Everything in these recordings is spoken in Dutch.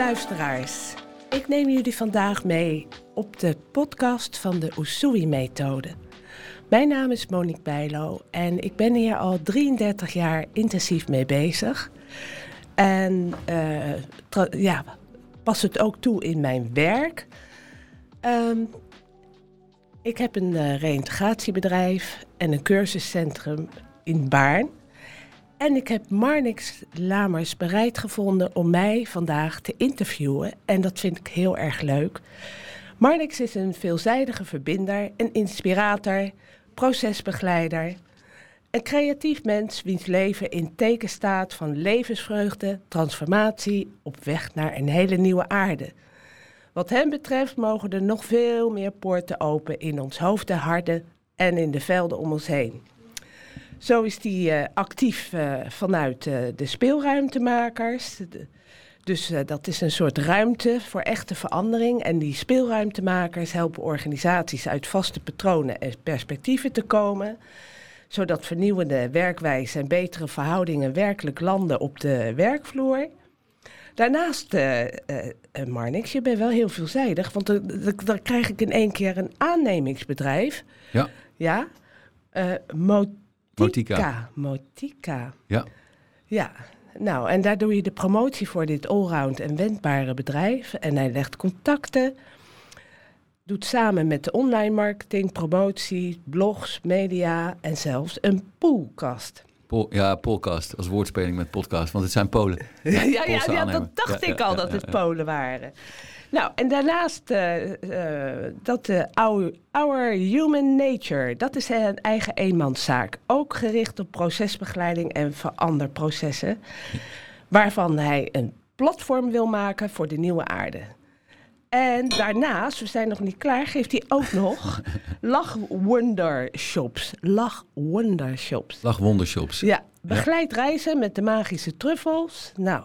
luisteraars. Ik neem jullie vandaag mee op de podcast van de Usui-methode. Mijn naam is Monique Bijlo en ik ben hier al 33 jaar intensief mee bezig. En uh, ja, pas het ook toe in mijn werk. Um, ik heb een uh, reïntegratiebedrijf en een cursuscentrum in Baarn. En ik heb Marnix Lamers bereid gevonden om mij vandaag te interviewen. En dat vind ik heel erg leuk. Marnix is een veelzijdige verbinder, een inspirator, procesbegeleider. Een creatief mens wiens leven in teken staat van levensvreugde, transformatie op weg naar een hele nieuwe aarde. Wat hem betreft mogen er nog veel meer poorten open in ons hoofd en harten en in de velden om ons heen. Zo is hij uh, actief uh, vanuit uh, de speelruimtemakers. dus dat is een soort ruimte voor echte verandering. En die speelruimtemakers helpen organisaties uit vaste patronen en perspectieven te komen. Zodat vernieuwende werkwijzen en betere verhoudingen werkelijk landen op de werkvloer. Daarnaast, uh, uh, Marnix, je bent wel heel veelzijdig, want dan krijg ik in één keer een aannemingsbedrijf. Ja. Ja. Motica. Motica. Ja. Ja. Nou, en daar doe je de promotie voor dit allround en wendbare bedrijf. En hij legt contacten, doet samen met de online marketing, promotie, blogs, media en zelfs een poolkast. Pol, ja, podcast als woordspeling met podcast, want het zijn Polen. Ja, ja, ja, ja dat dacht ik al dat het Polen waren. Nou, en daarnaast uh, uh, dat uh, our, our, Human Nature, dat is een eigen eenmanszaak. Ook gericht op procesbegeleiding en veranderprocessen. Waarvan hij een platform wil maken voor de nieuwe aarde. En daarnaast, we zijn nog niet klaar, geeft hij ook nog lachwondershops. Lachwondershops. Lachwondershops. Ja, begeleid reizen met de magische truffels. Nou,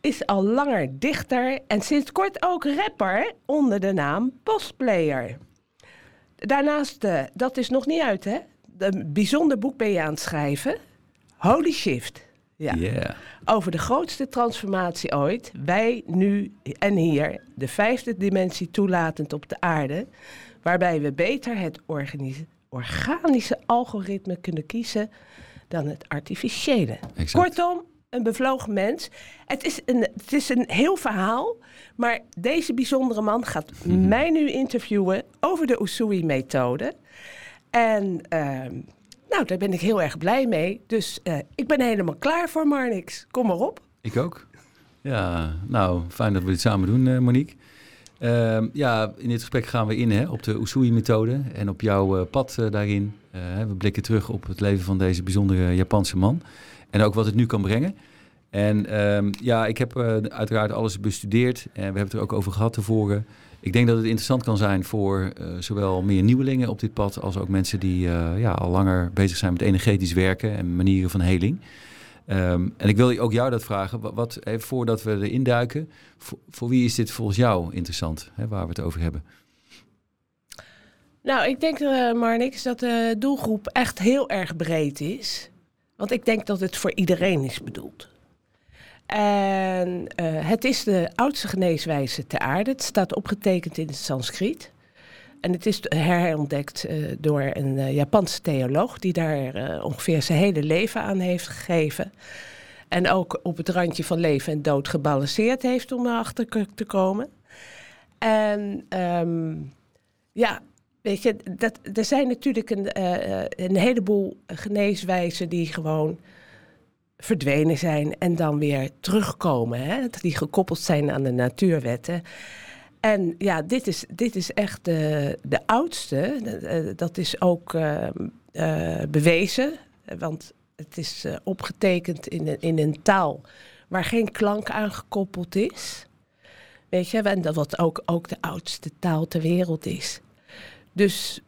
is al langer dichter en sinds kort ook rapper onder de naam Postplayer. Daarnaast, uh, dat is nog niet uit hè, een bijzonder boek ben je aan het schrijven. Holy Shift. Ja. Yeah. Over de grootste transformatie ooit. Wij nu en hier. De vijfde dimensie toelatend op de aarde. Waarbij we beter het organische algoritme kunnen kiezen dan het artificiële. Exact. Kortom, een bevlogen mens. Het is, een, het is een heel verhaal. Maar deze bijzondere man gaat mm -hmm. mij nu interviewen over de Usui-methode. En... Uh, nou, daar ben ik heel erg blij mee. Dus uh, ik ben helemaal klaar voor Marnix. Kom maar op. Ik ook. Ja, nou, fijn dat we dit samen doen, uh, Monique. Uh, ja, in dit gesprek gaan we in hè, op de Usui-methode en op jouw uh, pad daarin. we blikken terug op het leven van deze bijzondere Japanse man. En ook wat het nu kan brengen. En ehm, ja, ik heb uiteraard alles bestudeerd. En we hebben het er ook over gehad tevoren. Ik denk dat het interessant kan zijn voor uh, zowel meer nieuwelingen op dit pad als ook mensen die uh, ja, al langer bezig zijn met energetisch werken en manieren van heling. Um, en ik wil ook jou dat vragen, wat, voordat we erin duiken, voor, voor, wie is dit volgens jou interessant, hè, waar we het over hebben? Nou, ik denk, uh, Marnix, dat de doelgroep echt heel erg breed is. Want ik denk dat het voor iedereen is bedoeld. En uh, het is de oudste geneeswijze ter aarde. Het staat opgetekend in het Sanskriet. En het is herontdekt uh, door een uh, Japanse theoloog die daar ongeveer zijn hele leven aan heeft gegeven. En ook op het randje van leven en dood gebalanceerd heeft om erachter te komen. En um, ja, weet je, dat, er zijn natuurlijk een, een heleboel geneeswijzen die gewoon verdwenen zijn en dan weer terugkomen. Hè? Die gekoppeld zijn aan de natuurwetten. En ja, dit is, dit is echt de, de oudste. Dat is ook uh, uh, bewezen. Want het is uh, opgetekend in een, in een taal waar geen klank aan gekoppeld is. Weet je, en dat wat ook, ook de oudste taal ter wereld is. Dus.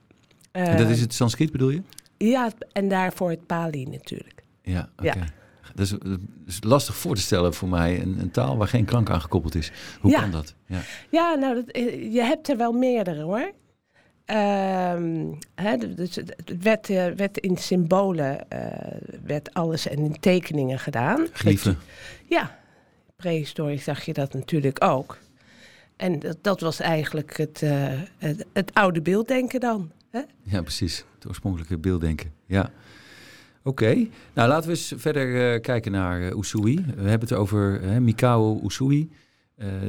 en dat is het Sanskriet bedoel je? Ja, en daarvoor het Pali natuurlijk. Ja, oké. Okay. Ja. Dat is, dat is, lastig voor te stellen voor mij, een, een, taal waar geen klank aan gekoppeld is. Hoe ja. kan dat? Ja, ja nou, dat, je hebt er wel meerdere hoor. Um, hè, dus het werd, uh, werd in symbolen, uh, werd alles en in tekeningen gedaan. Glyphen. Ja, prehistorisch zag je dat natuurlijk ook. En dat, dat was eigenlijk het, uh, het, het, oude beelddenken dan. Ja, precies. Het oorspronkelijke beelddenken. Ja. Oké, nou laten we eens verder uh, kijken naar uh, Usui. We hebben het over Mikao Usui.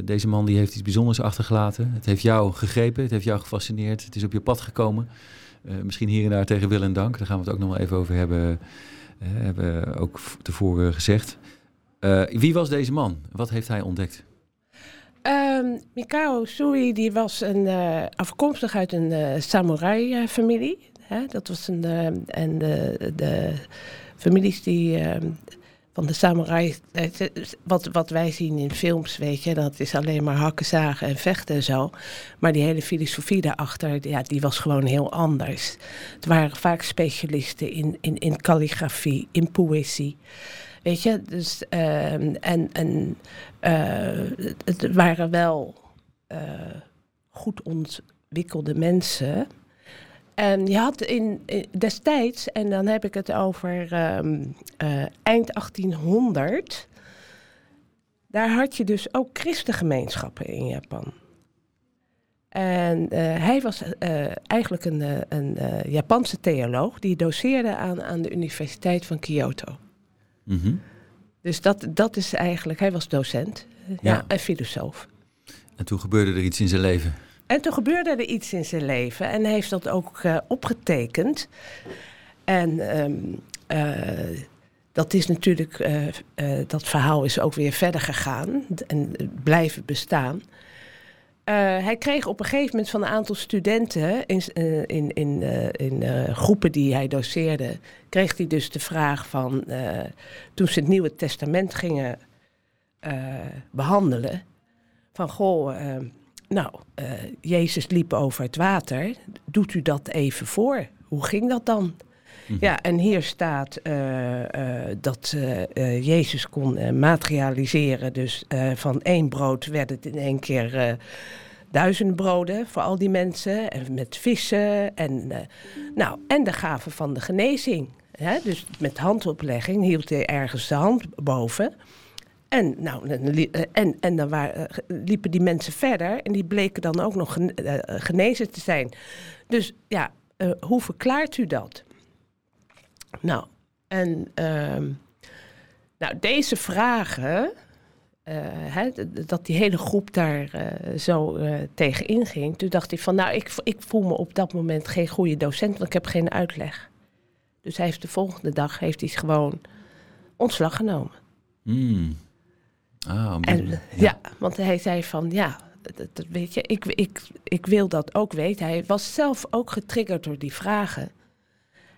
deze man die heeft iets bijzonders achtergelaten. Het heeft jou gegrepen, het heeft jou gefascineerd. Het is op je pad gekomen. misschien hier en daar tegen wil en dank. Daar gaan we het ook nog wel even over hebben. hebben ook tevoren gezegd. wie was deze man? Wat heeft hij ontdekt? Um, Mikao Sui die was een, afkomstig uit een uh, samurai-familie. dat was een. Uh, en de, de families die. Ehm, van de samurai. Wat, wat wij zien in films, weet je, dat is alleen maar hakken, zagen en vechten en zo. Maar die hele filosofie daarachter, ja, die was gewoon heel anders. Het waren vaak specialisten in, in, in calligrafie, in poëzie. Weet je, dus uh, en, en uh, het waren wel goed ontwikkelde mensen. En je had in, in, destijds, en dan heb ik het over um, eind 1800, daar had je dus ook christengemeenschappen in Japan. En uh, hij was uh, eigenlijk een, een Japanse theoloog die doseerde aan, aan de Universiteit van Kyoto. Mm Dus dat, dat is eigenlijk, hij was docent ja. ja. en filosoof. En toen gebeurde er iets in zijn leven. En toen gebeurde er iets in zijn leven en hij heeft dat ook uh, opgetekend. En um, uh, dat is natuurlijk, uh, dat verhaal is ook weer verder gegaan en blijven bestaan. Hij kreeg op een gegeven moment van een aantal studenten in, in, in, in groepen die hij doseerde, kreeg hij dus de vraag van toen ze het Nieuwe Testament gingen behandelen, van goh, nou, Jezus liep over het water, doet u dat even voor? Hoe ging dat dan? Mhm. Ja, en hier staat dat Jezus kon materialiseren. Dus van één brood werd het in één keer duizenden broden voor al die mensen. En met vissen. En, nou, en de gave van de genezing. Hè? Dus met handoplegging hield hij ergens de hand boven. En, nou, en, en dan waren, liepen die mensen verder en die bleken dan ook nog genezen te zijn. Dus ja, hoe verklaart u dat? Nou, en uh, nou, deze vragen, hè, dat die hele groep daar zo tegen inging, toen dacht hij van, nou, ik, ik voel me op dat moment geen goede docent, want ik heb geen uitleg. Dus hij heeft de volgende dag heeft hij gewoon ontslag genomen. Mm. Ah, en, ja. ja. want hij zei van, ja, dat, dat, weet je, ik, ik, ik wil dat ook weten. Hij was zelf ook getriggerd door die vragen.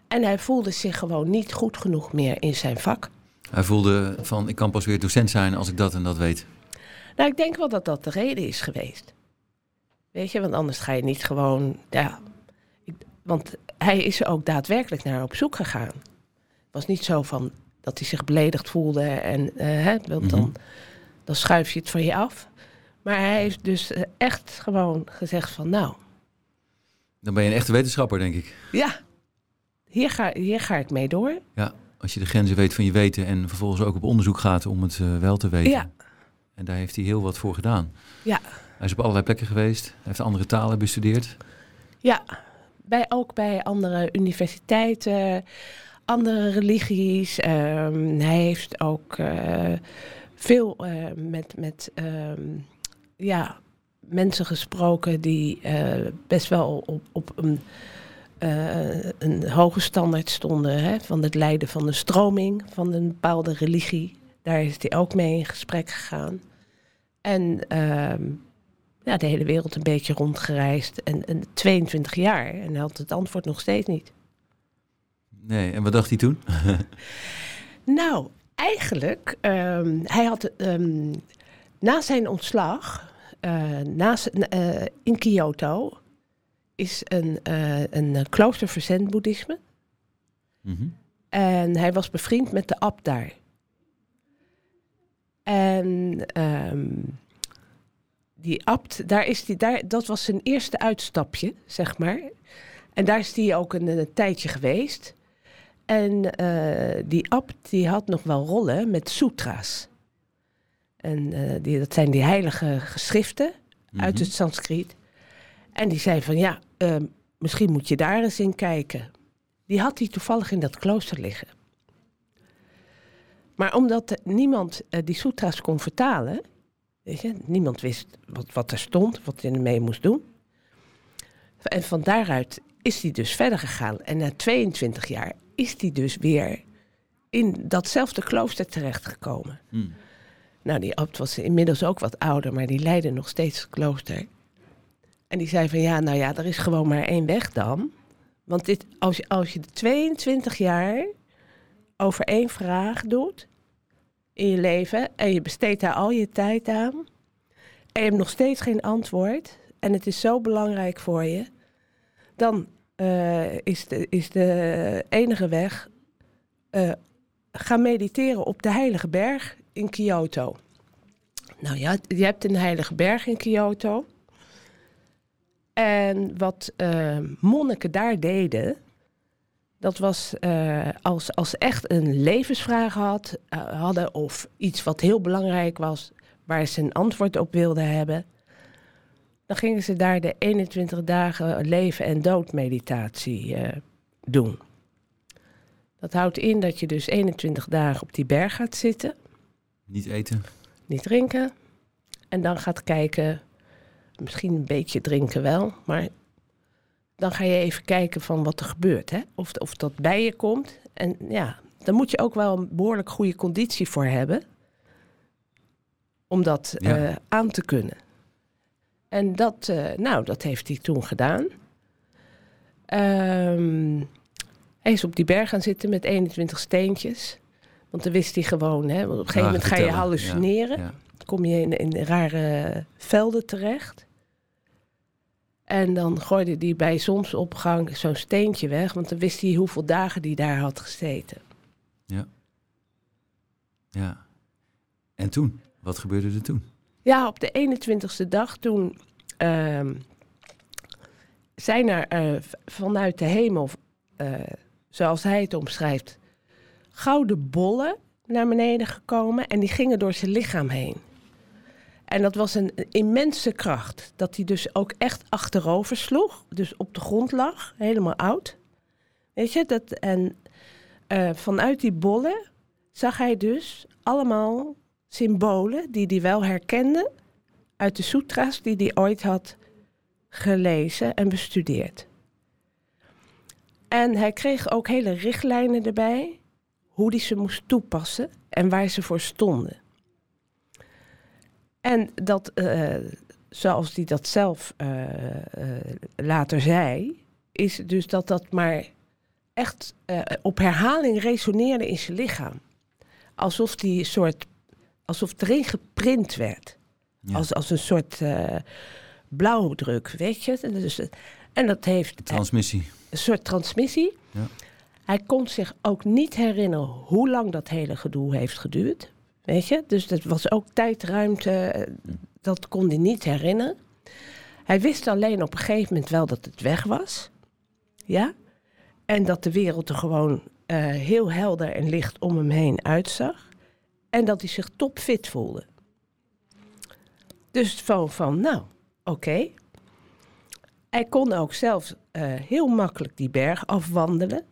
En hij voelde zich gewoon niet goed genoeg meer in zijn vak. Hij voelde van, ik kan pas weer docent zijn als ik dat en dat weet. Nou, ik denk wel dat dat de reden is geweest. Weet je, want anders ga je niet gewoon, ja. Ik, want hij is er ook daadwerkelijk naar op zoek gegaan. Het was niet zo van dat hij zich beledigd voelde en, uh, hè, want dan, mhm. Dan schuif je het van je af. Maar hij heeft dus eh, echt gewoon gezegd van, nou. Dan ben je een echte wetenschapper, denk ik. Ja, hier ga, hier ga ik mee door. Ja, als je de grenzen weet van je weten en vervolgens ook op onderzoek gaat om het uh, wel te weten. Ja. En daar heeft hij heel wat voor gedaan. Ja. Hij is op allerlei plekken geweest. Hij heeft andere talen bestudeerd. Ja, bij, ook bij andere universiteiten, andere religies. Um, hij heeft ook uh, veel uh, met, met um, ja, mensen gesproken die best wel op, op een uh, een hoge standaard stonden hè, van het leiden van de stroming van een bepaalde religie. Daar is hij ook mee in gesprek gegaan. En uh, ja, de hele wereld een beetje rondgereisd. En, en 22 jaar en hij had het antwoord nog steeds niet. Nee, en wat dacht hij toen? nou, eigenlijk, um, hij had um, na zijn ontslag, uh, na, uh, in Kyoto, is een, uh, een klooster voor zen-boeddhisme. Mm -hmm. En hij was bevriend met de abt daar. En um, die abt, daar is die, daar, dat was zijn eerste uitstapje, zeg maar. En daar is hij ook een, een tijdje geweest. En uh, die abt die had nog wel rollen met sutra's. En eh, die, dat zijn die heilige geschriften uit Mhm. het Sanskriet. En die zei van ja, ehm, misschien moet je daar eens in kijken. Die had hij toevallig in dat klooster liggen. Maar omdat eh, niemand eh, die sutra's kon vertalen, weet je, niemand wist wat, wat er stond, wat hij ermee moest doen. En van daaruit is hij dus verder gegaan. En na 22 jaar is hij dus weer in datzelfde klooster terechtgekomen. Mm. Nou, die abt was inmiddels ook wat ouder, maar die leidde nog steeds het klooster. En die zei van ja, nou ja, er is gewoon maar één weg dan. Want dit, als, je, als je de 22 jaar over één vraag doet in je leven en je besteedt daar al je tijd aan en je hebt nog steeds geen antwoord en het is zo belangrijk voor je, dan eh, is, de, is de enige weg eh, ga mediteren op de Heilige Berg in Kyoto. Nou ja, je hebt een Heilige Berg in Kyoto. En wat eh, monniken daar deden, dat was als, als echt een levensvraag had, hadden of iets wat heel belangrijk was, waar ze een antwoord op wilden hebben, dan gingen ze daar de 21 dagen leven- en doodmeditatie eh doen. Dat houdt in dat je dus 21 dagen op die berg gaat zitten, Niet eten. niet drinken. En dan gaat kijken, misschien een beetje drinken wel, maar dan ga je even kijken van wat er gebeurt. Hè? Of, of dat bij je komt. En ja, dan moet je ook wel een behoorlijk goede conditie voor hebben. Om dat Ja. eh, aan te kunnen. En dat, eh, nou, dat heeft hij toen gedaan. Ehm, hij is op die berg gaan zitten met 21 steentjes. Want dan wist hij gewoon, hè, want op een gegeven moment ga je hallucineren. Ja. kom je in, in rare velden terecht. En dan gooide hij bij zonsopgang zo'n steentje weg, want dan wist hij hoeveel dagen hij daar had gezeten. ja. En toen? Wat gebeurde er toen? Ja, op de 21ste dag toen ehm, zijn er eh, vanuit de hemel, eh, zoals hij het omschrijft, gouden bollen naar beneden gekomen en die gingen door zijn lichaam heen. En dat was een immense kracht, dat hij dus ook echt achterover sloeg, dus op de grond lag, helemaal oud. Weet je, dat, en eh, vanuit die bollen zag hij dus allemaal symbolen die hij wel herkende uit de sutra's die hij ooit had gelezen en bestudeerd. En hij kreeg ook hele richtlijnen erbij hoe hij ze moest toepassen en waar ze voor stonden. En dat, eh, zoals hij dat zelf eh, eh, later zei, is dus dat dat maar echt op herhaling resoneerde in zijn lichaam. Alsof die een soort, alsof erin geprint werd. Ja. Als, als een soort eh, blauwdruk, weet je. En, dus, en dat heeft Transmissie. een soort transmissie. Ja. Hij kon zich ook niet herinneren hoe lang dat hele gedoe heeft geduurd. Weet je, dus dat was ook tijdruimte, eh, dat kon hij niet herinneren. Hij wist alleen op een gegeven moment wel dat het weg was. Ja. En dat de wereld er gewoon eh, heel helder en licht om hem heen uitzag. En dat hij zich topfit voelde. Dus van, van nou, oké. Hij kon ook zelf eh, heel makkelijk die berg afwandelen.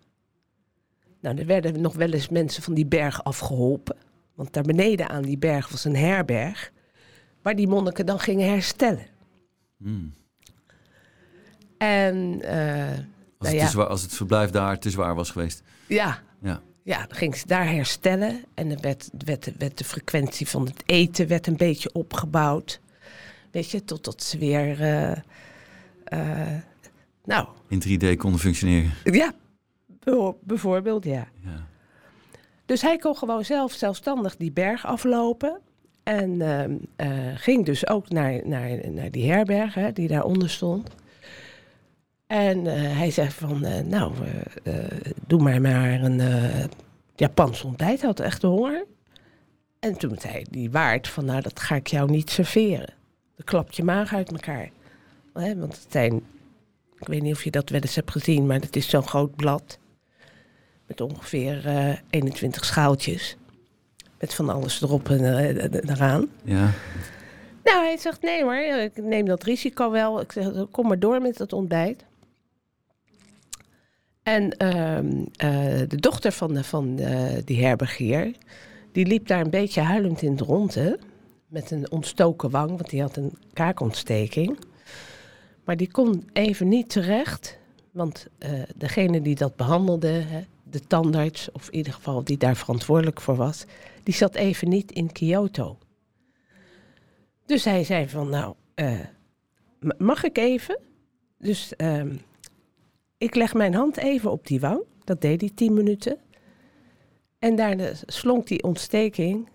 Nou, er werden nog wel eens mensen van die berg afgeholpen. Want daar beneden aan die berg was een herberg. Waar die monniken dan gingen herstellen. Mm. En eh, Als, Nou het ja. als het verblijf daar te zwaar was geweest. ja, Ja. Ja, dan ging ze daar herstellen. En dan werd, werd, werd de frequentie van het eten werd een beetje opgebouwd. Weet je, totdat ze weer... eh, eh, nou, In 3D konden functioneren. ja, bijvoorbeeld, ja. Ja. Dus hij kon gewoon zelf zelfstandig die berg aflopen. En ehm, eh, ging dus ook naar, naar, naar die herberg hè, die daaronder stond. En eh, hij zei van, eh, nou, eh, doe maar maar een Japans ontbijt. Hij had echt honger. En toen zei die waard van, nou, dat ga ik jou niet serveren. Dan klapt je maag uit elkaar. Want het zijn, ik weet niet of je dat wel eens hebt gezien, maar het is zo'n groot blad met ongeveer eh 21 schaaltjes. met van alles erop en eraan. Ja. Nou, hij zegt, nee hoor, ik neem dat risico wel. Ik zeg, kom maar door met het ontbijt. En ehm, eh, de dochter van, die herbergier, die liep daar een beetje huilend in het rond, hè, met een ontstoken wang, want die had een kaakontsteking. Maar die kon even niet terecht, want eh, degene die dat behandelde, hè, de tandarts, of in ieder geval die daar verantwoordelijk voor was, die zat even niet in Kyoto. Dus hij zei van, nou, eh, mag ik even? Dus ehm, ik leg mijn hand even op die wang. Dat deed hij tien minuten. En daarna slonk die ontsteking,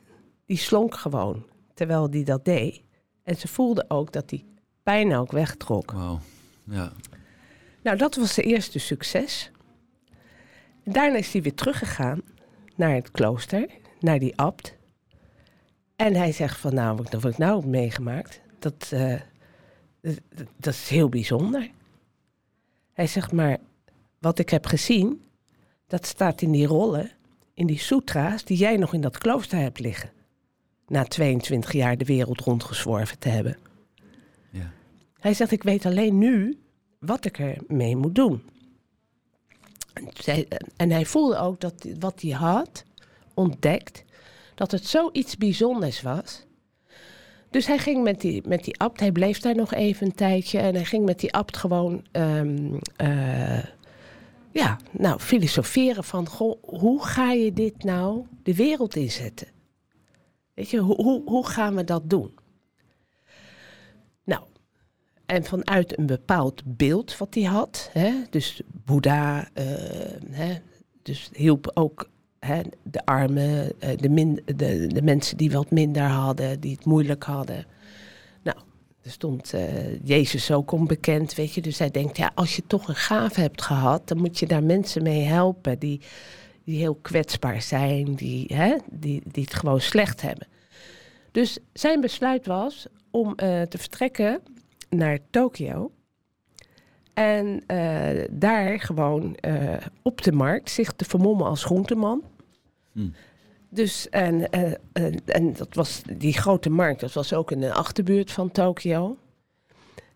die slonk gewoon, terwijl die dat deed. En ze voelde ook dat die pijn ook wegtrok. Wauw. Ja. Nou, dat was de eerste succes. Daarna is hij weer teruggegaan naar het klooster, naar die abt. En hij zegt van, nou, wat, wat ik nou heb meegemaakt, dat, eh, dat, dat is heel bijzonder. Hij zegt, maar wat ik heb gezien, dat staat in die rollen, in die sutra's die jij nog in dat klooster hebt liggen. Na 22 jaar de wereld rondgezworven te hebben. Ja. Hij zegt, ik weet alleen nu wat ik ermee moet doen. En, hij voelde ook dat wat hij had ontdekt, dat het zoiets bijzonders was. Dus hij ging met die, met die abt, hij bleef daar nog even een tijdje en hij ging met die abt gewoon, ehm, eh, ja, nou, filosoferen van, goh, hoe ga je dit nou de wereld inzetten? Weet je, hoe, hoe, hoe gaan we dat doen? Nou, en vanuit een bepaald beeld wat hij had, hè, dus Boeddha, eh, hè, dus hielp ook de armen, eh, de, de, de mensen die wat minder hadden, die het moeilijk hadden. Nou, er stond eh, Jezus ook onbekend, weet je. Dus hij denkt, ja, als je toch een gave hebt gehad, dan moet je daar mensen mee helpen die, die heel kwetsbaar zijn, die, hè, die, die het gewoon slecht hebben. Dus zijn besluit was om eh, te vertrekken naar Tokio. En eh, daar gewoon eh, op de markt zich te vermommen als groenteman. Hm. Dus en, eh, en, en dat was die grote markt, dat was ook in de achterbuurt van Tokio.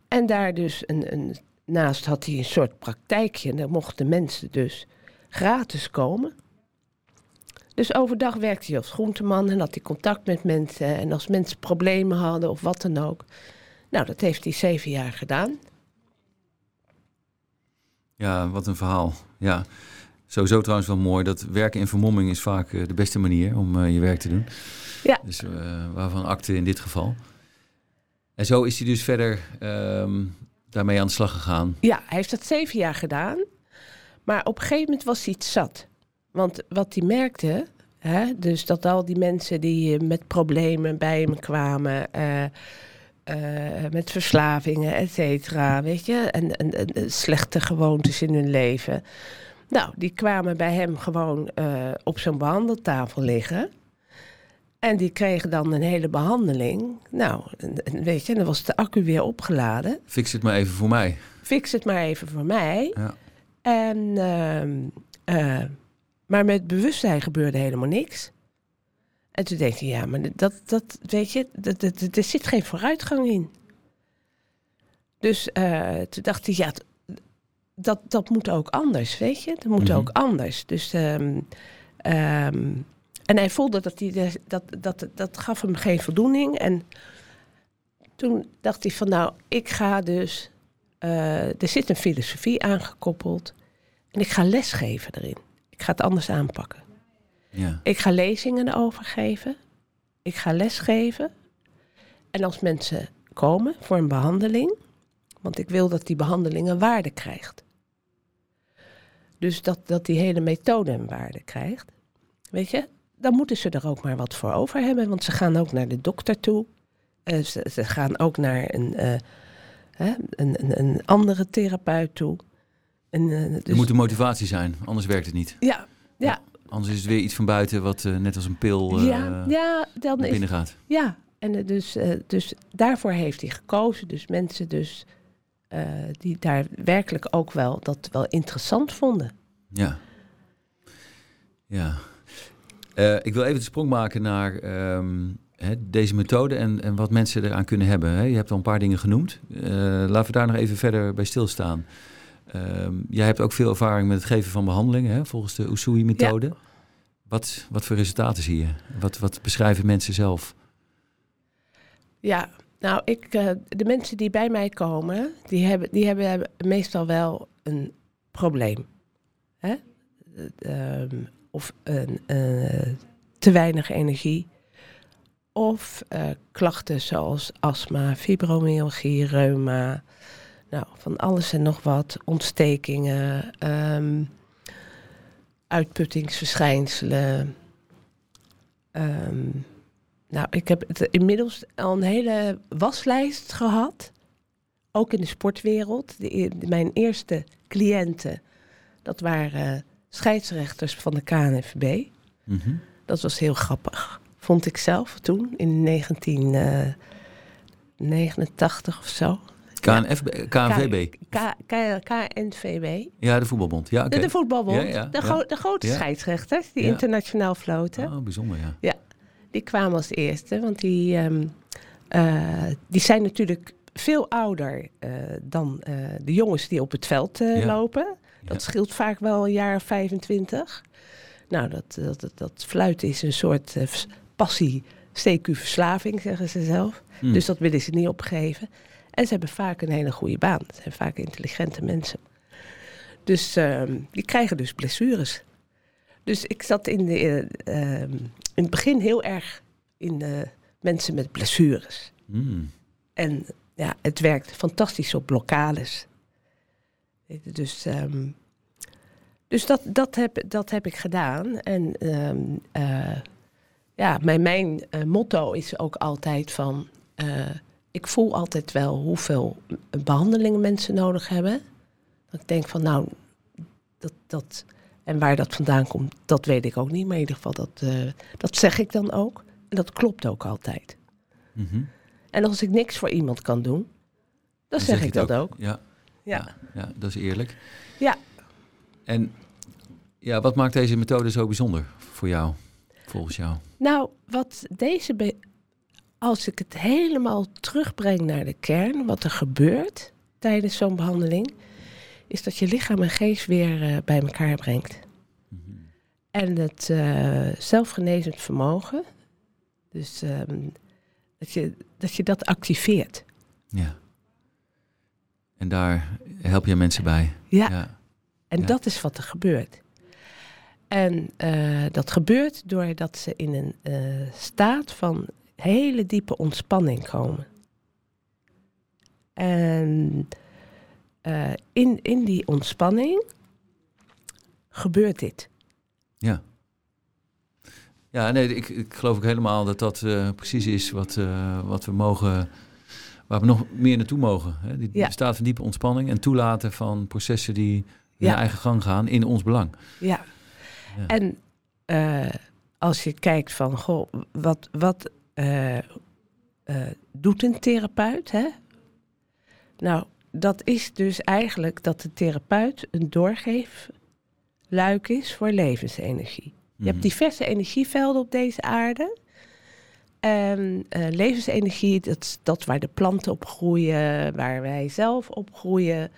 En daar dus een, een, naast had hij een soort praktijkje. En daar mochten mensen dus gratis komen. Dus overdag werkte hij als groenteman en had hij contact met mensen. En als mensen problemen hadden of wat dan ook. Nou, dat heeft hij zeven jaar gedaan. Ja, wat een verhaal. Ja. Sowieso trouwens wel mooi dat werken in vermomming is vaak eh, de beste manier om eh, je werk te doen. Ja. Dus eh, waarvan akte in dit geval. En zo is hij dus verder ehm, daarmee aan de slag gegaan. Ja, hij heeft dat zeven jaar gedaan. Maar op een gegeven moment was hij het zat. Want wat hij merkte, hè, dus dat al die mensen die met problemen bij hem kwamen, eh, met verslavingen, et cetera, weet je, en, en, en, en slechte gewoontes in hun leven. Nou, die kwamen bij hem gewoon eh, op zo'n behandeltafel liggen. En die kregen dan een hele behandeling. Nou, en- en weet je, dan was de accu weer opgeladen. Fix het maar even voor mij. Fix het maar even voor mij. Ja. En, ehm, eh, maar met bewustzijn gebeurde helemaal niks. En toen dacht ik, ja, maar dat, dat weet je, dat, dat, dat- er zit geen vooruitgang in. Dus eh, toen dacht hij, ja, dat, dat moet ook anders, weet je. Dat moet Mhm. ook anders. Dus, ehm, ehm, en hij voelde dat, hij dat, dat, dat gaf hem geen voldoening. En toen dacht hij van, nou, ik ga dus... eh, er zit een filosofie aangekoppeld. En ik ga lesgeven erin. Ik ga het anders aanpakken. Ja. Ik ga lezingen erover geven. Ik ga lesgeven. En als mensen komen voor een behandeling, want ik wil dat die behandeling een waarde krijgt. Dus dat, dat die hele methode een waarde krijgt. Weet je, dan moeten ze er ook maar wat voor over hebben, want ze gaan ook naar de dokter toe. Eh, ze, ze gaan ook naar een, eh, hè, een, een, andere therapeut toe. En, eh, Er dus, moet een motivatie zijn, anders werkt het niet. ja, ja, Anders is het weer iets van buiten wat eh, net als een pil eh, ja, ja, dan naar is binnen gaat. Ja, en eh, dus, dus daarvoor heeft hij gekozen. Dus mensen dus, die daar werkelijk ook wel dat wel interessant vonden. Ja. Ja. Uh, ik wil even de sprong maken naar ehm, hè, deze methode en, en wat mensen eraan kunnen hebben. Hè. Je hebt al een paar dingen genoemd. Uh, laten we daar nog even verder bij stilstaan. Ehm, jij hebt ook veel ervaring met het geven van behandelingen, hè, volgens de Usui-methode. Ja. Wat, wat voor resultaten zie je? Wat, wat beschrijven mensen zelf? Ja, nou, ik, uh, de mensen die bij mij komen, die hebben, die hebben meestal wel een probleem. Hè? Uh, of een, uh, te weinig energie. Of uh, klachten zoals astma, fibromyalgie, reuma. Nou, van alles en nog wat. Ontstekingen, um, uitputtingsverschijnselen. Um, nou, ik heb het inmiddels al een hele waslijst gehad. Ook in de sportwereld. De, e-, mijn eerste cliënten, dat waren scheidsrechters van de KNFB. Mm Dat was heel grappig, vond ik zelf toen, in 1989 of zo. KNVB? K, K, KNVB. Ja, de voetbalbond. Ja, okay. de, de, voetbalbond. Ja, ja, de, gro de, grote scheidsrechters die internationaal floten. Oh, bijzonder, ja. Ja, die kwamen als eerste, want die, um, uh, die zijn natuurlijk veel ouder uh, dan uh, de jongens die op het veld lopen. Dat scheelt vaak wel een jaar of 25. Nou, dat, dat, dat, fluiten is een soort uh, passie, CQ-verslaving, zeggen ze zelf. Hmm. Dus dat willen ze niet opgeven. En ze hebben vaak een hele goede baan. Het zijn vaak intelligente mensen. Dus uh, die krijgen dus blessures. Dus ik zat in, de, uh, in het begin heel erg in de mensen met blessures. Hmm. En ja, het werkt fantastisch op blokkades. Dus, um, dus dat, dat, heb, dat heb ik gedaan. En um, uh, ja, mijn, mijn uh, motto is ook altijd van... Uh, ik voel altijd wel hoeveel behandelingen mensen nodig hebben. Dat ik denk van nou, dat, dat, en waar dat vandaan komt, dat weet ik ook niet. Maar in ieder geval, dat, dat zeg ik dan ook. En dat klopt ook altijd. Mm -hmm. En als ik niks voor iemand kan doen, dan, dan zeg, zeg ik dat ook. ook. Ja. Ja. ja. dat is eerlijk. Ja. En ja, wat maakt deze methode zo bijzonder voor jou, volgens jou? Nou, wat deze, als ik het helemaal terugbreng naar de kern, wat er gebeurt tijdens zo'n behandeling, is dat je lichaam en geest weer uh, bij elkaar brengt. Mm -hmm. En het uh, zelfgenezend vermogen, dus um, dat, je, dat je dat activeert. Ja. En daar help je mensen bij. Ja. ja. En ja. dat is wat er gebeurt. En uh, dat gebeurt doordat ze in een uh, staat van hele diepe ontspanning komen. En uh, in, in die ontspanning gebeurt dit. Ja. Ja, nee, ik, ik geloof ook helemaal dat dat precies is wat, wat we mogen waar we nog meer naartoe mogen. Hè? Die ja. staat van diepe ontspanning en toelaten van processen die hun ja. eigen gang gaan in ons belang. Ja, ja. en als je kijkt van, goh, wat, wat uh, uh, doet een therapeut? Hè? Nou, dat is dus eigenlijk dat de therapeut een doorgeefluik is voor levensenergie. Mm -hmm. Je hebt diverse energievelden op deze aarde. En uh, levensenergie, dat is dat waar de planten op groeien, waar wij zelf op groeien.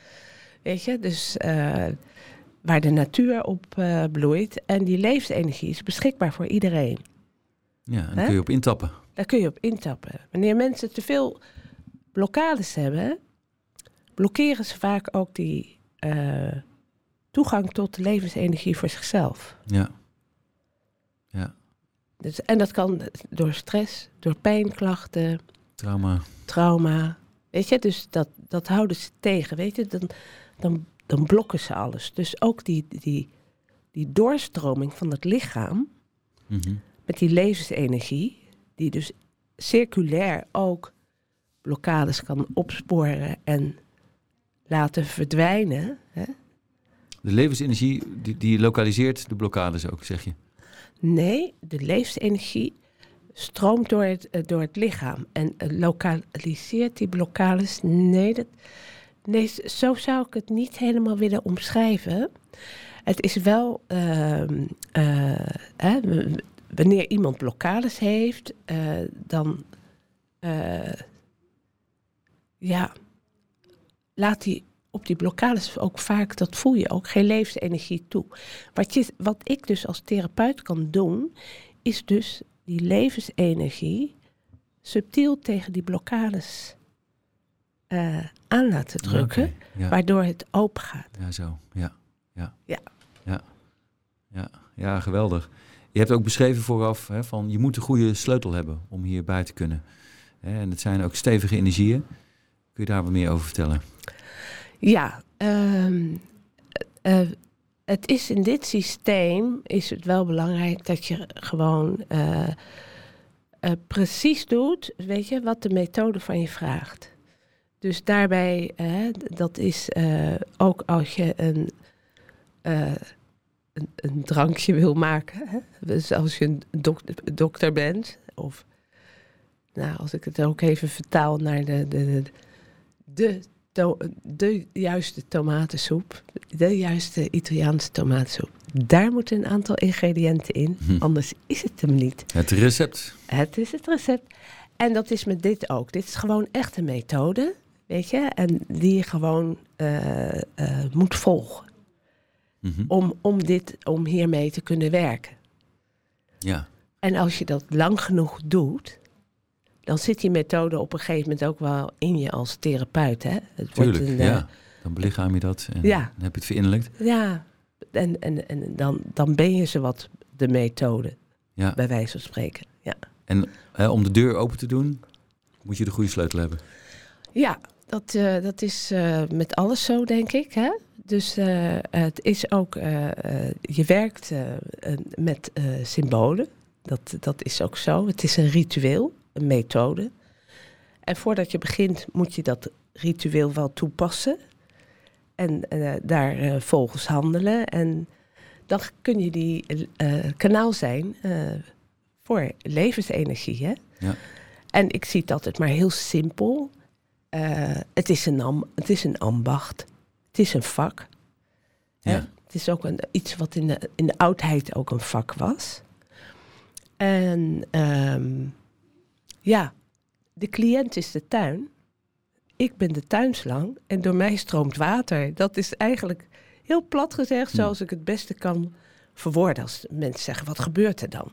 Weet je, dus uh, waar de natuur op uh, bloeit. En die levensenergie is beschikbaar voor iedereen. Ja, en daar kun je op intappen. Daar kun je op intappen. Wanneer mensen te veel blokkades hebben, blokkeren ze vaak ook die toegang tot de levensenergie voor zichzelf. Ja. Ja. Dus, en dat kan door stress, door pijnklachten. Trauma. Trauma. Weet je, dus dat, dat houden ze tegen. Weet je, dan, dan, dan blokken ze alles. Dus ook die, die, die doorstroming van het lichaam. Mm -hmm. Met die levensenergie. Die dus circulair ook blokkades kan opsporen en laten verdwijnen. Hè? De levensenergie die, die lokaliseert de blokkades ook, zeg je? Nee, de levensenergie stroomt door het, uh, door het lichaam en uh, lokaliseert die blokkades. Nee, dat, nee, zo zou ik het niet helemaal willen omschrijven. Het is wel, uh, hè, wanneer iemand blokkades heeft, eh, dan eh, ja, laat hij op die blokkades ook vaak, dat voel je ook, geen levensenergie toe. Wat, je, wat ik dus als therapeut kan doen, is dus die levensenergie subtiel tegen die blokkades uh, aan laten drukken, okay, ja. waardoor het open gaat. Ja, zo. Ja. Ja. Ja. Ja. Ja, ja geweldig. Je hebt ook beschreven vooraf hè, van je moet een goede sleutel hebben om hierbij te kunnen. En het zijn ook stevige energieën. Kun je daar wat meer over vertellen? Ja, um, uh, het is in dit systeem is het wel belangrijk dat je gewoon uh, uh, precies doet, weet je, wat de methode van je vraagt. Dus daarbij, dat is ook als je een een, een, drankje wil maken. Hè? Dus als je een dok dokter bent, of nou, als ik het ook even vertaal naar de, de, de, de, de juiste tomatensoep, de juiste Italiaanse tomatensoep. Daar moeten een aantal ingrediënten in, hm. anders is het hem niet. Het recept. Het is het recept. En dat is met dit ook. Dit is gewoon echt een methode, weet je, en die je gewoon uh, uh, moet volgen. Mm om, om, dit, om hiermee te kunnen werken. Ja. En als je dat lang genoeg doet, dan zit die methode op een gegeven moment ook wel in je als therapeut. Hè? Het Tuurlijk, wordt een, ja. Uh, dan belichaam je dat en ja. dan heb je het verinnerlijkt. Ja, en, en, en dan, dan ben je ze wat de methode, ja. bij wijze van spreken. Ja. En hè, om de deur open te doen, moet je de goede sleutel hebben. Ja, dat, uh, dat is uh, met alles zo, denk ik. Hè? Dus uh, het is ook, je werkt met symbolen. Dat, dat is ook zo. Het is een ritueel, een methode. En voordat je begint, moet je dat ritueel wel toepassen. En daar volgens handelen. En dan kun je die kanaal zijn voor levensenergie. Hè? Ja. En ik zie het altijd maar heel simpel. Uh, het, is een am, het is een ambacht. Het is een vak. Ja. Het is ook een, iets wat in de, in de oudheid ook een vak was. En um, ja, de cliënt is de tuin. Ik ben de tuinslang en door mij stroomt water. Dat is eigenlijk heel plat gezegd, zoals ik het beste kan verwoorden. Als mensen zeggen, wat gebeurt er dan?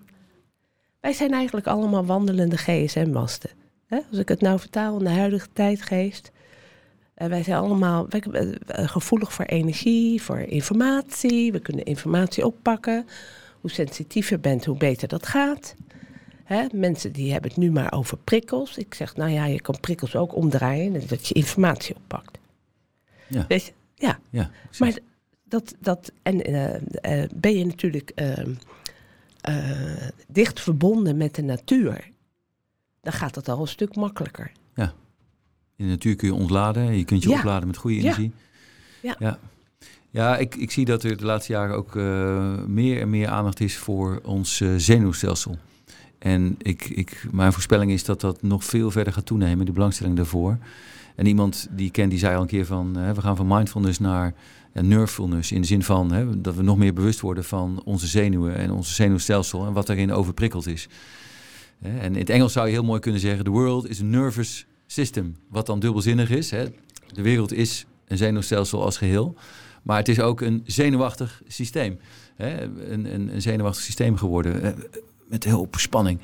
Wij zijn eigenlijk allemaal wandelende GSM-masten. Als ik het nou vertaal in de huidige tijdgeest. Uh, wij zijn allemaal wij, uh, gevoelig voor energie, voor informatie. We kunnen informatie oppakken. Hoe sensitiever je bent, hoe beter dat gaat. Hè? Mensen die hebben het nu maar over prikkels. Ik zeg, nou ja, je kan prikkels ook omdraaien. Dat je informatie oppakt. Ja. Weet je? Ja. ja maar dat, dat, en uh, ben je natuurlijk dicht verbonden met de natuur dan gaat het al een stuk makkelijker. Ja. In de natuur kun je ontladen. Je kunt je opladen met goede energie. Ja. ja. Ja, ik, ik zie dat er de laatste jaren ook uh, meer en meer aandacht is voor ons uh, zenuwstelsel. En ik, ik, mijn voorspelling is dat dat nog veel verder gaat toenemen, de belangstelling daarvoor. En iemand die ik ken, die zei al een keer van, uh, we gaan van mindfulness naar ja, nervefulness. In de zin van hè, dat we nog meer bewust worden van onze zenuwen en onze zenuwstelsel en wat erin overprikkeld is. En in het Engels zou je heel mooi kunnen zeggen: The world is a nervous system. Wat dan dubbelzinnig is. Hè? De wereld is een zenuwstelsel als geheel. Maar het is ook een zenuwachtig systeem. Hè? Een, een, een, zenuwachtig systeem geworden. Met heel veel spanning.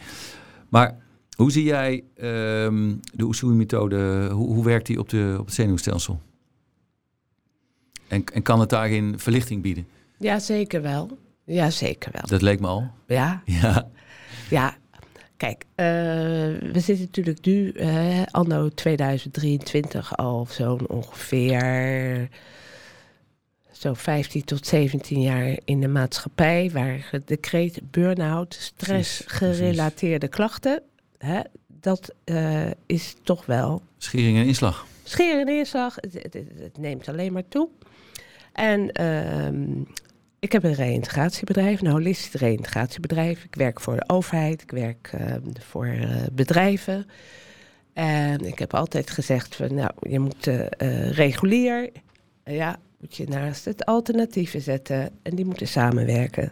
Maar hoe zie jij um, de Usui-methode? Hoe, hoe, werkt die op, de, op het zenuwstelsel? En, en kan het daarin verlichting bieden? Ja, zeker wel. Ja, zeker wel. Dat leek me al. Ja. Ja. Ja, Kijk, uh, we zitten natuurlijk nu, uh, anno 2023, al zo'n ongeveer zo'n 15 tot 17 jaar in de maatschappij, waar het decreet burn-out, stress-gerelateerde klachten, hè, dat uh, is toch wel. Schering en inslag. Schering en inslag, het, het, het neemt alleen maar toe. En ik heb een reïntegratiebedrijf, een holistisch reïntegratiebedrijf. Ik werk voor de overheid, ik werk uh, voor uh, bedrijven. En ik heb altijd gezegd van, nou, je moet uh, regulier, ja, moet je naast het alternatieve zetten. En die moeten samenwerken.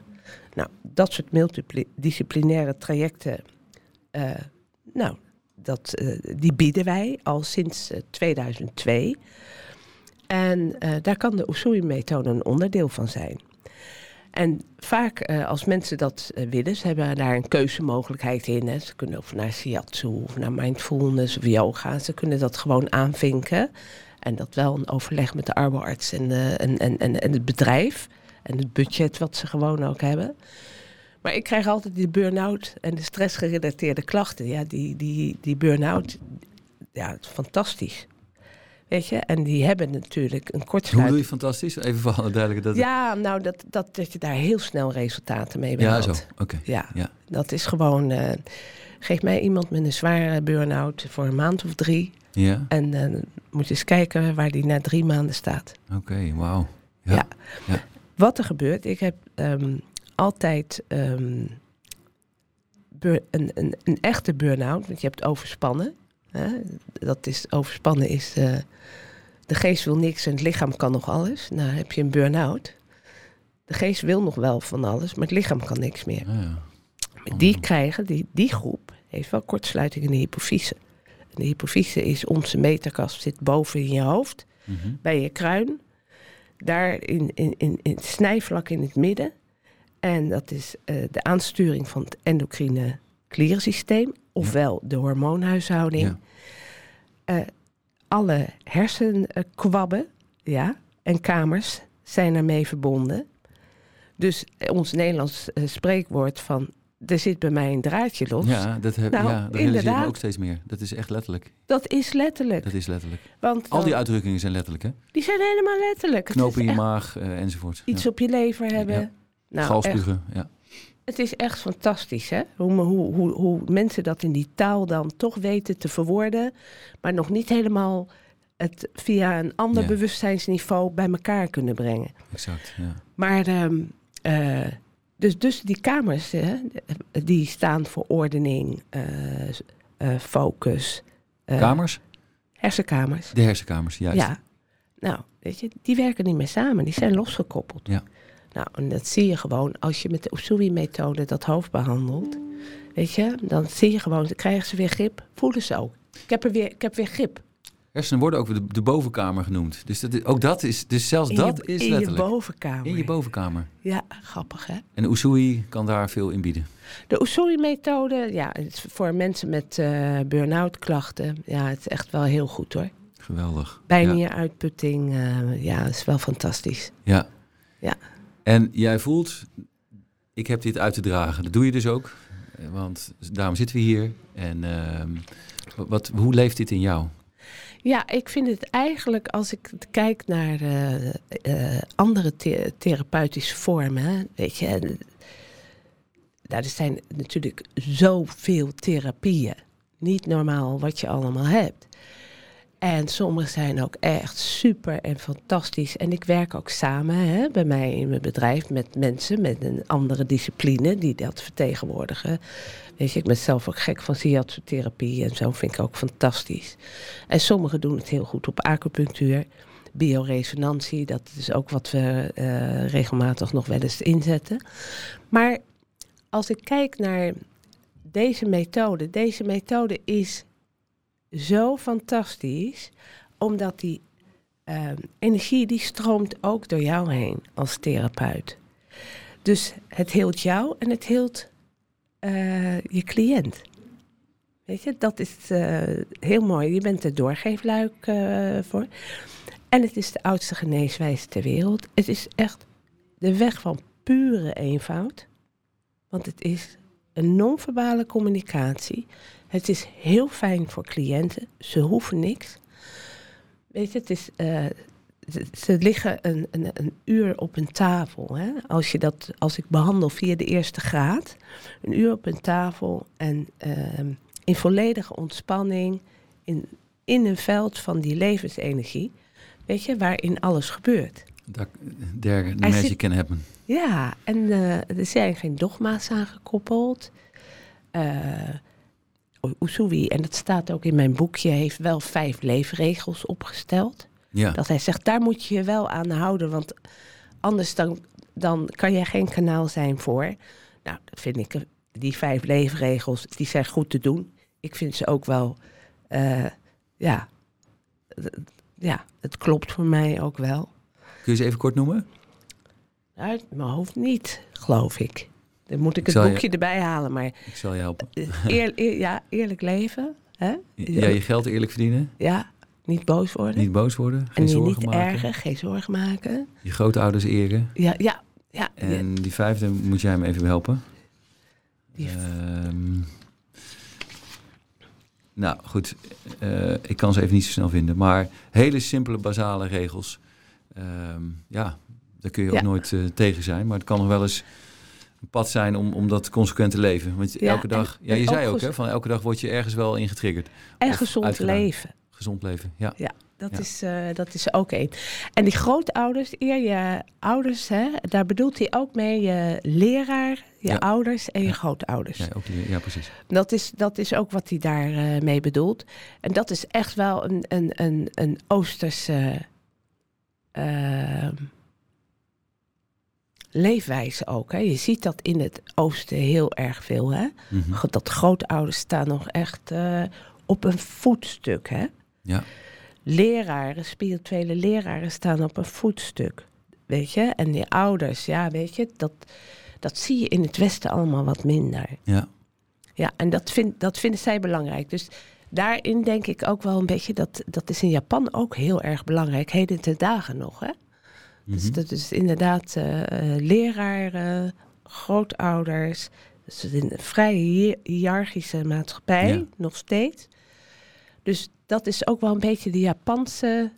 Nou, dat soort multidisciplinaire trajecten, nou, dat, die bieden wij al sinds 2002. En daar kan de Usui-methode een onderdeel van zijn. En vaak uh, als mensen dat uh, willen, ze hebben daar een keuzemogelijkheid in. Hè. Ze kunnen of naar shiatsu of naar mindfulness of yoga. Ze kunnen dat gewoon aanvinken. En dat wel een overleg met de arbeidsarts en, uh, en, en, en, en, het bedrijf. En het budget wat ze gewoon ook hebben. Maar ik krijg altijd die burn-out en de stressgerelateerde klachten. Ja, die, die, die burn-out, ja, fantastisch. Weet je, en die hebben natuurlijk een kortsluiting. Hoe doe je fantastisch? Even voor alle duidelijk. Dat ja, nou, dat, dat, dat je daar heel snel resultaten mee behaalt. Ja, zo. Oké. Ja, ja, dat is gewoon... Uh, geef mij iemand met een zware burn-out voor een maand of drie. Ja. En uh, moet je eens kijken waar die na drie maanden staat. Oké, okay, wauw. Ja. Ja. ja. Wat er gebeurt, ik heb um, altijd um, een, een, een echte burn-out, want je hebt overspannen. Hè? Dat is, overspannen is, uh, de geest wil niks en het lichaam kan nog alles. Nou heb je een burn-out. De geest wil nog wel van alles, maar het lichaam kan niks meer. Ah, ja. Die krijgen, die, die groep heeft wel kortsluiting in de hypofyse. En de hypofyse is onze meterkast, zit boven in je hoofd, mm -hmm. bij je kruin. Daar in, in, in, in het snijvlak in het midden. En dat is uh, de aansturing van het endocrine klierensysteem, ofwel de hormoonhuishouding. Uh, alle hersenkwabben ja, en kamers zijn ermee verbonden. Dus ons Nederlands uh, spreekwoord van er zit bij mij een draadje los. Ja, dat, heb, nou, ja, dat me ook steeds meer. Dat is echt letterlijk. Dat is letterlijk. Dat is letterlijk. Want Al die uitdrukkingen zijn letterlijk, hè? Die zijn helemaal letterlijk. Knoop in je maag uh, enzovoort. Iets ja. op je lever hebben. Ja. Nou, Galspugen, ja. Het is echt fantastisch, hè? Hoe, hoe, hoe, hoe mensen dat in die taal dan toch weten te verwoorden, maar nog niet helemaal het via een ander Ja. bewustzijnsniveau bij elkaar kunnen brengen. Exact, ja. Maar ehm, eh, dus, dus die kamers, hè, die staan voor ordening, eh, eh, focus, Kamers? hersenkamers. De hersenkamers, juist. Ja. Nou, weet je, die werken niet meer samen, die zijn losgekoppeld. Ja. Nou, en dat zie je gewoon als je met de Usui-methode dat hoofd behandelt. Weet je, dan zie je gewoon, dan krijgen ze weer grip, voelen ze ook. Ik heb, er weer, ik heb weer grip. Hersenen worden ook de, de bovenkamer genoemd. Dus dat ook dat is, dus zelfs In dat is in letterlijk. je bovenkamer. in je bovenkamer. Ja, grappig hè. En de Usui kan daar veel in bieden. De Usui-methode, ja, voor mensen met eh burn-out klachten, ja, het is echt wel heel goed hoor. Geweldig. Bijnieruitputting, eh ja, is wel fantastisch. Ja. Ja. En jij voelt, ik heb dit uit te dragen. Dat doe je dus ook. Want daarom zitten we hier. En ehm, wat, hoe leeft dit in jou? Ja, ik vind het eigenlijk, als ik kijk naar eh, eh, andere the- therapeutische vormen, weet je, en, er zijn natuurlijk zoveel therapieën. Niet normaal wat je allemaal hebt. En sommige zijn ook echt super en fantastisch. En ik werk ook samen hè, bij mij in mijn bedrijf met mensen met een andere discipline die dat vertegenwoordigen. Weet je, ik ben zelf ook gek van shiatsu-therapie en zo vind ik ook fantastisch. En sommigen doen het heel goed op acupunctuur, bioresonantie, dat is ook wat we eh, regelmatig nog wel eens inzetten. Maar als ik kijk naar deze methode, deze methode is zo fantastisch, omdat die eh, energie die stroomt ook door jou heen als therapeut. Dus het hield jou en het hield eh, je cliënt. Weet je, dat is eh, heel mooi. Je bent de doorgeefluik eh, voor. En het is de oudste geneeswijze ter wereld. Het is echt de weg van pure eenvoud. Want het is een non-verbale communicatie. Het is heel fijn voor cliënten. Ze hoeven niks. Weet je, het is, eh, ze, ze liggen een, een, een uur op een tafel. Hè? Als, je dat, als ik behandel via de eerste graad, een uur op een tafel en ehm, in volledige ontspanning, in, in een veld van die levensenergie, weet je, waarin alles gebeurt. Daar, there the Hij magic zit- can happen. Ja, en eh, er zijn geen dogma's aangekoppeld. Eh Usui, en dat staat ook in mijn boekje, heeft wel vijf leefregels opgesteld. Ja, Dat hij zegt, daar moet je je wel aan houden, want anders dan dan kan jij geen kanaal zijn voor. Nou, dat vind ik, die vijf leefregels, die zijn goed te doen. Ik vind ze ook wel, uh, ja, ja, het klopt voor mij ook wel. Kun je ze even kort noemen? Uit mijn hoofd niet, geloof ik. Dan moet ik het boekje erbij halen, maar... Ik zal je helpen. Eer, ja, eerlijk leven. Hè? Ja, je geld eerlijk verdienen. Ja, niet boos worden. Niet boos worden, geen en zorgen niet maken. ergen, geen zorgen maken. Je grootouders eren. Ja, ja, ja. En die vijfde moet jij me even helpen. Die Ehm, nou, goed. eh, ik kan ze even niet zo snel vinden. Maar hele simpele, basale regels. Ehm, ja, daar kun je ook nooit eh, tegen zijn. Maar het kan nog wel eens een pad zijn om, om dat consequent te leven. Want Ja, elke dag... en- ja, je zei ook ook, hè, van elke dag word je ergens wel in getriggerd. en of gezond uitgedaan. leven. Gezond leven, ja. Ja, dat, Ja. Is, eh, dat is ook één. En die grootouders, eer je ouders, hè, daar bedoelt hij ook mee je leraar, je Ja. ouders en je Ja. grootouders. Ja, ook, die- ja precies. Dat, is, dat is ook wat hij daarmee mee bedoelt. En dat is echt wel een, een, een, een Oosterse ehm, leefwijze ook. Hè. Je ziet dat in het Oosten heel erg veel. Hè? Mhm. Dat grootouders staan nog echt eh, op een voetstuk. Hè? Ja. Leraren, spirituele leraren staan op een voetstuk. Weet je? En die ouders, ja, weet je, dat, dat zie je in het Westen allemaal wat minder. Ja. Ja, en dat, vind, dat vinden zij belangrijk. Dus daarin denk ik ook wel een beetje, dat, dat is in Japan ook heel erg belangrijk. Heden ten dagen nog, hè? Dus Mhm. dat is inderdaad eh, eh, leraren, grootouders. Dus het is een vrij hi- hiërarchische maatschappij, Ja. nog steeds. Dus dat is ook wel een beetje de Japanse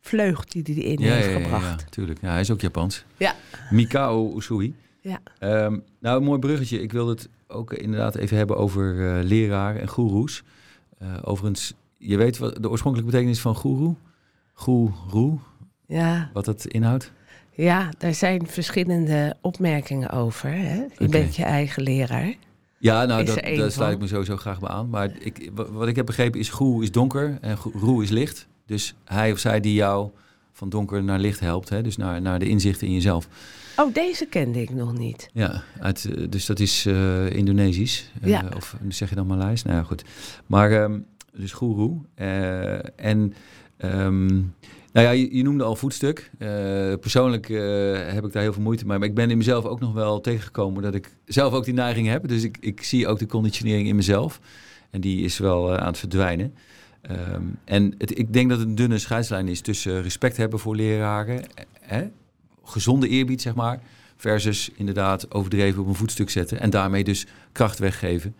vleugel die hij erin ja, heeft ja, ja, ja, gebracht. tuurlijk. Ja, hij is ook Japans. Ja. Mikao Usui. Ja. Ehm, nou, een mooi bruggetje. Ik wil het ook inderdaad even hebben over eh leraren en goeroes. Eh, overigens, je weet wat de oorspronkelijke betekenis van goeroe? Goeroe, Ja, wat het inhoudt? ja, daar zijn verschillende opmerkingen over. Hè? Je bent je eigen leraar. Ja, nou, dat, daar sluit ik me sowieso graag bij aan. Maar ik, wa- wat ik heb begrepen is goe is donker en roe is licht. Dus hij of zij die jou van donker naar licht helpt. Hè? Dus naar, naar de inzichten in jezelf. Oh, deze kende ik nog niet. Ja, uit, eh, dus dat is eh, Indonesisch. Ja. Of zeg je dan Maleis? Nou ja, goed. Maar ehm, dus guru. Eh, en ehm, nou ja, je, noemde al voetstuk. Eh, persoonlijk eh, heb ik daar heel veel moeite mee. Maar ik ben in mezelf ook nog wel tegengekomen dat ik zelf ook die neiging heb. Dus ik, ik zie ook de conditionering in mezelf. En die is wel eh, aan het verdwijnen. Ehm, en het, ik denk dat het een dunne scheidslijn is tussen respect hebben voor leraren. Hè? Gezonde eerbied, zeg maar. Versus inderdaad overdreven op een voetstuk zetten. En daarmee dus kracht weggeven.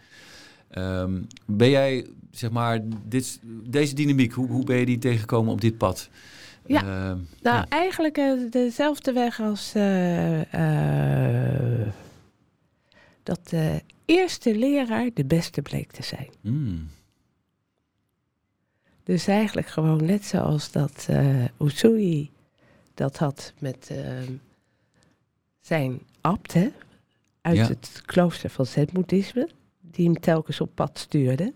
Ehm, ben jij, zeg maar, dit, deze dynamiek, hoe, hoe ben je die tegengekomen op dit pad? Ja. Ehm, Nou, ja. eigenlijk eh, dezelfde weg als eh, eh, dat de eerste leraar de beste bleek te zijn. Mm, Dus eigenlijk gewoon net zoals dat Usui dat had met eh, zijn abt, hè, uit Ja. het klooster van Zen-boeddhisme, die hem telkens op pad stuurde.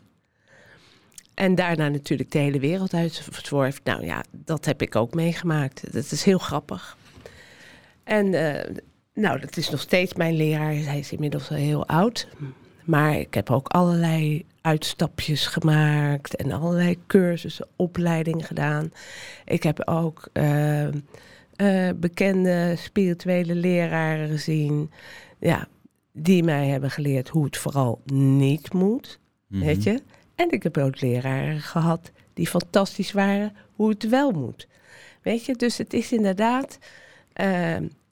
En daarna natuurlijk de hele wereld uitzworf. Nou ja, dat heb ik ook meegemaakt. Dat is heel grappig. En eh, nou, dat is nog steeds mijn leraar. Hij is inmiddels al heel oud. Maar ik heb ook allerlei uitstapjes gemaakt en allerlei cursussen, opleidingen gedaan. Ik heb ook eh, eh, bekende spirituele leraren gezien. Ja, die mij hebben geleerd hoe het vooral niet moet. mhm. Weet je? En ik heb ook leraren gehad die fantastisch waren hoe het wel moet. Weet je? Dus het is inderdaad. eh,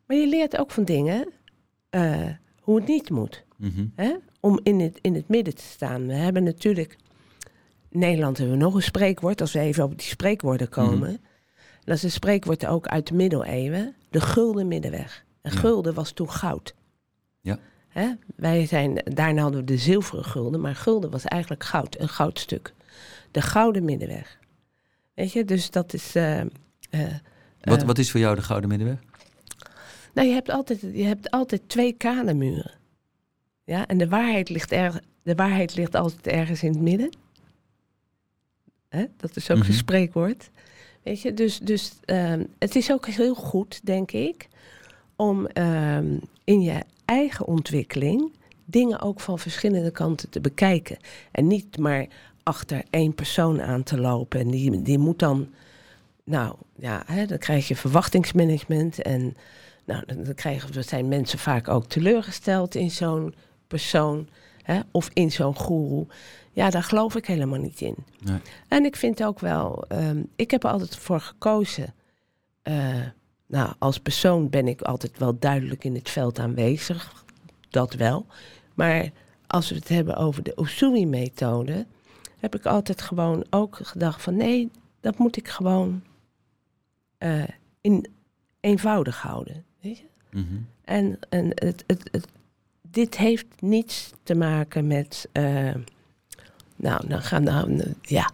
maar je leert ook van dingen eh, hoe het niet moet. Mhm. Hè? Om in het, in het midden te staan. We hebben natuurlijk. In Nederland hebben we nog een spreekwoord, als we even op die spreekwoorden komen. Dat is een spreekwoord ook uit de middeleeuwen. De gulden middenweg. En Ja. gulden was toen goud. Ja. Hè? Wij zijn, daarna hadden we de zilveren gulden, maar gulden was eigenlijk goud, een goudstuk. De gouden middenweg. Weet je, dus dat is. eh, eh, Wat, eh, wat is voor jou de gouden middenweg? nou, je hebt altijd, je hebt altijd twee kanenmuren. Ja, en de waarheid ligt, erg, de waarheid ligt altijd ergens in het midden. Hè? Dat is ook Mhm. een spreekwoord. Weet je, dus, dus ehm, het is ook heel goed, denk ik, om ehm, in je eigen ontwikkeling dingen ook van verschillende kanten te bekijken. En niet maar achter één persoon aan te lopen. En die, die moet dan, nou ja, hè, dan krijg je verwachtingsmanagement. En nou, dan krijgen we, zijn mensen vaak ook teleurgesteld in zo'n persoon hè, of in zo'n goeroe. Ja, daar geloof ik helemaal niet in. Nee. En ik vind ook wel, ehm, ik heb er altijd voor gekozen. eh, nou, als persoon ben ik altijd wel duidelijk in het veld aanwezig. Dat wel. Maar als we het hebben over de Usui-methode, heb ik altijd gewoon ook gedacht van nee, dat moet ik gewoon eh, in, eenvoudig houden. Weet je? Mhm. En, en het, het, het, dit heeft niets te maken met. eh, nou, dan gaan nou, ja.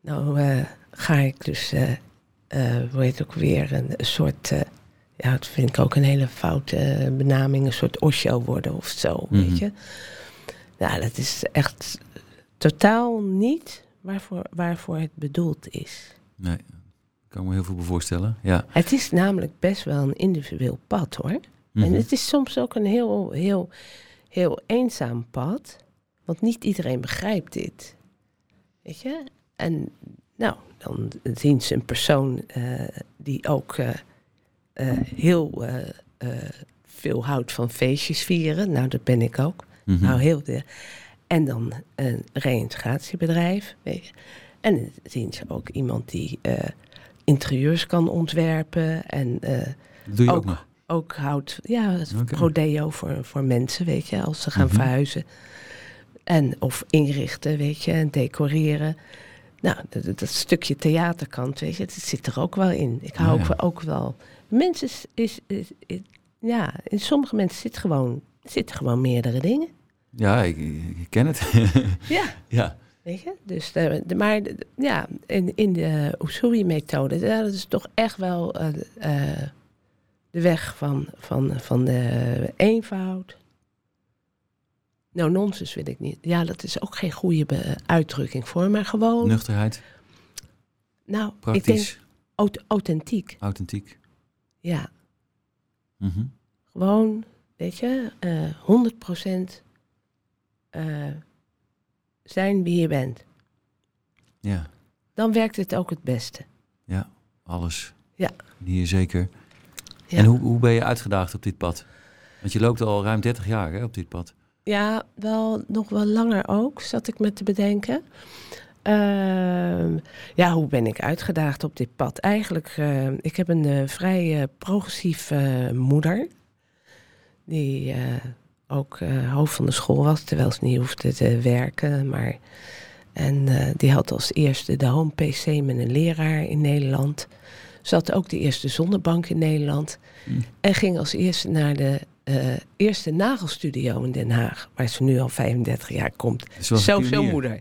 Nou eh, ga ik dus, hoe heet het ook weer, een, een soort. eh, ja, dat vind ik ook een hele foute eh, benaming, een soort Osho worden of zo, Mhm. weet je. Nou, dat is echt totaal niet waarvoor, waarvoor het bedoeld is. Nee, ik kan me heel veel voorstellen. Ja. Het is namelijk best wel een individueel pad hoor. En Mhm. het is soms ook een heel, heel, heel eenzaam pad. Want niet iedereen begrijpt dit. Weet je? En nou, dan zien ze een persoon eh, die ook eh, eh, heel veel houdt van feestjes vieren. Nou, dat ben ik ook. Mhm. Nou, heel de, en dan een reïntegratiebedrijf. Weet je. En dan zien ze ook iemand die interieurs kan ontwerpen. En doe je ook, ook. nog. ook houdt, ja, rodeo voor, voor mensen, weet je, als ze gaan Mhm. verhuizen. En of inrichten, weet je, en decoreren. Nou, dat, dat- dat stukje theaterkant, weet je, het zit er ook wel in. Ik hou ja. ook, ook wel. Mensen is, is, is, is- ja, in sommige mensen zit gewoon, zitten gewoon meerdere dingen. Ja, ik, ik ken het. Ja. ja. Weet je? Dus de, de- maar de- ja, in, in de Usui-methode, ja, dat is toch echt wel eh, eh, de weg van, van, van de eenvoud. Nou, nonsens wil ik niet. Ja, dat is ook geen goede uitdrukking voor, maar gewoon, Nuchterheid, nou, ik denk praktisch, aut- authentiek. authentiek. Ja, Mhm. gewoon, weet je, eh 100% eh, zijn wie je bent. Ja, Dan werkt het ook het beste. ja, alles. Ja. Hier zeker. Ja. En hoe, hoe ben je uitgedaagd op dit pad? Want je loopt al ruim 30 jaar hè, op dit pad. Ja, wel nog wel langer ook, zat ik me te bedenken. Ehm, ja, hoe ben ik uitgedaagd op dit pad? Eigenlijk, eh, ik heb een eh, vrij eh, progressief eh, moeder. Die ook hoofd van de school was, terwijl ze niet hoefde te werken. Maar, en die had als eerste de home PC met een leraar in Nederland. Ze had ook de eerste zonnebank in Nederland. Mm. En ging als eerste naar de eh, eerste nagelstudio in Den Haag. Waar ze nu al 35 jaar komt. Zo, zo'n pionier. moeder.